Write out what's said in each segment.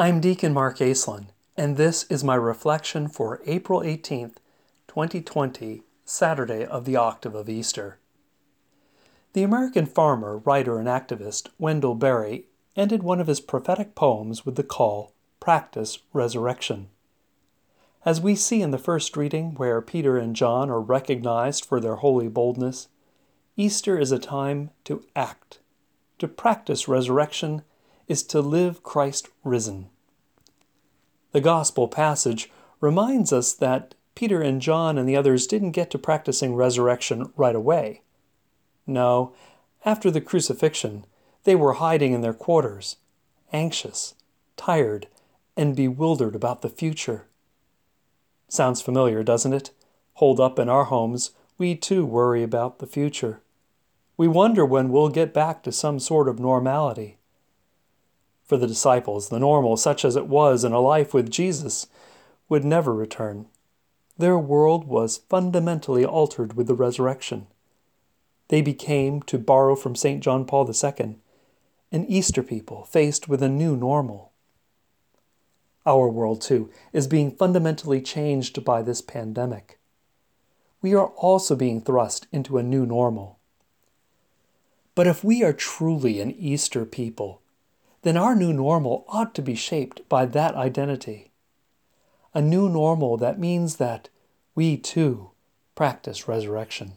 I'm Deacon Mark Aislinn, and this is my reflection for April 18th, 2020, Saturday of the octave of Easter. The American farmer, writer, and activist Wendell Berry ended one of his prophetic poems with the call, Practice Resurrection. As we see in the first reading, where Peter and John are recognized for their holy boldness, Easter is a time to act. To practice resurrection is to live Christ risen. The Gospel passage reminds us that Peter and John and the others didn't get to practicing resurrection right away. No, after the crucifixion, they were hiding in their quarters, anxious, tired, and bewildered about the future. Sounds familiar, doesn't it? Holed up in our homes, we too worry about the future. We wonder when we'll get back to some sort of normality. For the disciples, the normal, such as it was in a life with Jesus, would never return. Their world was fundamentally altered with the resurrection. They became, to borrow from St. John Paul II, an Easter people faced with a new normal. Our world, too, is being fundamentally changed by this pandemic. We are also being thrust into a new normal. But if we are truly an Easter people, then our new normal ought to be shaped by that identity. A new normal that means that we too practice resurrection.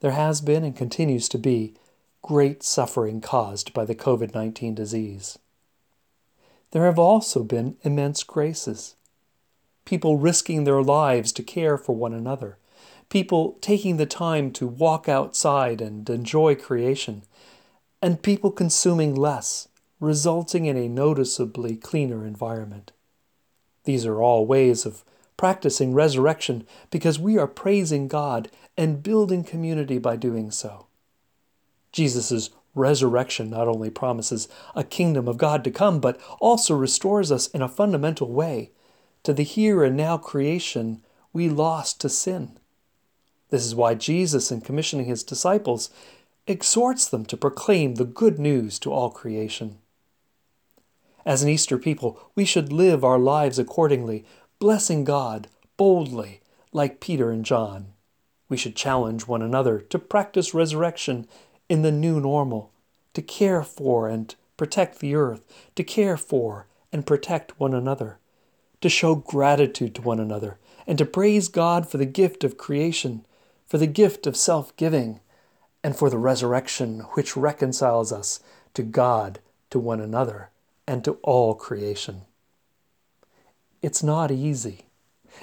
There has been and continues to be great suffering caused by the COVID 19 disease. There have also been immense graces. People risking their lives to care for one another, people taking the time to walk outside and enjoy creation, and people consuming less, resulting in a noticeably cleaner environment. These are all ways of practicing resurrection because we are praising God and building community by doing so. Jesus' resurrection not only promises a kingdom of God to come, but also restores us in a fundamental way to the here and now creation we lost to sin. This is why Jesus, in commissioning his disciples, exhorts them to proclaim the good news to all creation. As an Easter people, we should live our lives accordingly, blessing God boldly, like Peter and John. We should challenge one another to practice resurrection in the new normal, to care for and protect the earth, to care for and protect one another, to show gratitude to one another, and to praise God for the gift of creation, for the gift of self giving, and for the resurrection which reconciles us to God, to one another, and to all creation. It's not easy.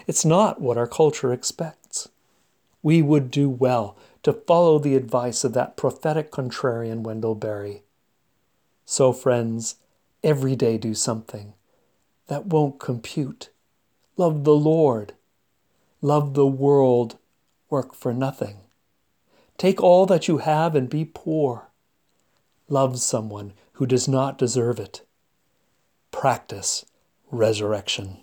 It's not what our culture expects. We would do well to follow the advice of that prophetic contrarian Wendell Berry. So, friends, every day do something that won't compute. Love the Lord. Love the world. Work for nothing. Take all that you have and be poor. Love someone who does not deserve it. Practice resurrection.